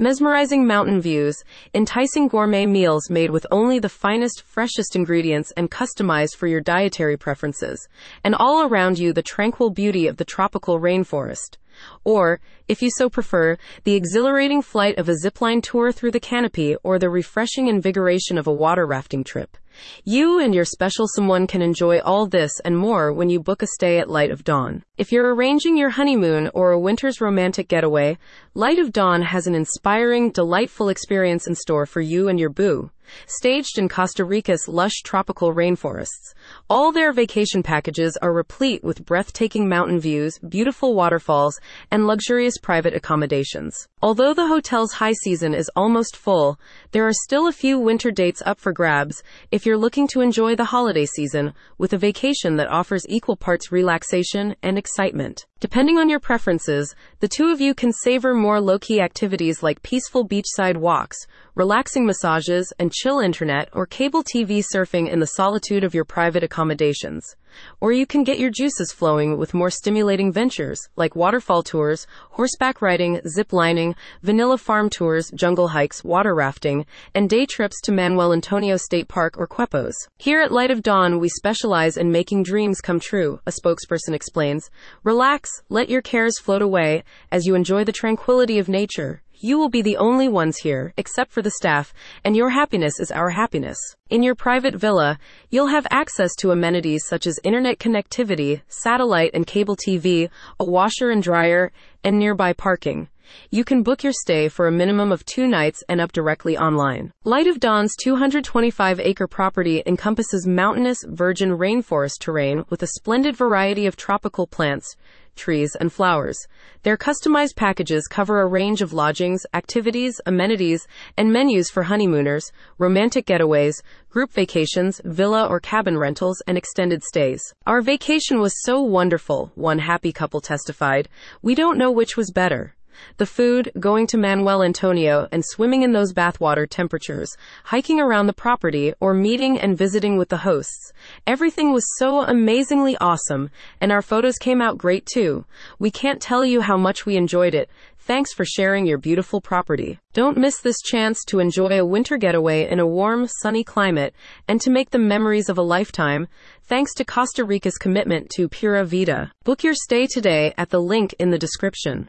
Mesmerizing mountain views, enticing gourmet meals made with only the finest, freshest ingredients and customized for your dietary preferences, and all around you the tranquil beauty of the tropical rainforest. Or, if you so prefer, the exhilarating flight of a zipline tour through the canopy or the refreshing invigoration of a water rafting trip. You and your special someone can enjoy all this and more when you book a stay at Light of Dawn. If you're arranging your honeymoon or a winter's romantic getaway, Light of Dawn has an inspiring, delightful experience in store for you and your boo. Staged in Costa Rica's lush tropical rainforests, all their vacation packages are replete with breathtaking mountain views, beautiful waterfalls, and luxurious private accommodations. Although the hotel's high season is almost full, there are still a few winter dates up for grabs if you're looking to enjoy the holiday season with a vacation that offers equal parts relaxation and excitement. Depending on your preferences, the two of you can savor more low key activities like peaceful beachside walks, relaxing massages, and chill internet or cable TV surfing in the solitude of your private accommodations. Or you can get your juices flowing with more stimulating ventures like waterfall tours, horseback riding, zip lining, vanilla farm tours, jungle hikes, water rafting, and day trips to Manuel Antonio State Park or Quepos. Here at Light of Dawn, we specialize in making dreams come true, a spokesperson explains. Relax, let your cares float away as you enjoy the tranquility of nature. You will be the only ones here, except for the staff, and your happiness is our happiness. In your private villa, you'll have access to amenities such as internet connectivity, satellite and cable TV, a washer and dryer, and nearby parking. You can book your stay for a minimum of two nights and up directly online. Light of Dawn's 225 acre property encompasses mountainous, virgin rainforest terrain with a splendid variety of tropical plants, trees, and flowers. Their customized packages cover a range of lodgings, activities, amenities, and menus for honeymooners, romantic getaways, group vacations, villa or cabin rentals, and extended stays. Our vacation was so wonderful, one happy couple testified. We don't know which was better. The food, going to Manuel Antonio and swimming in those bathwater temperatures, hiking around the property, or meeting and visiting with the hosts. Everything was so amazingly awesome, and our photos came out great too. We can't tell you how much we enjoyed it. Thanks for sharing your beautiful property. Don't miss this chance to enjoy a winter getaway in a warm, sunny climate and to make the memories of a lifetime. Thanks to Costa Rica's commitment to Pura Vida. Book your stay today at the link in the description.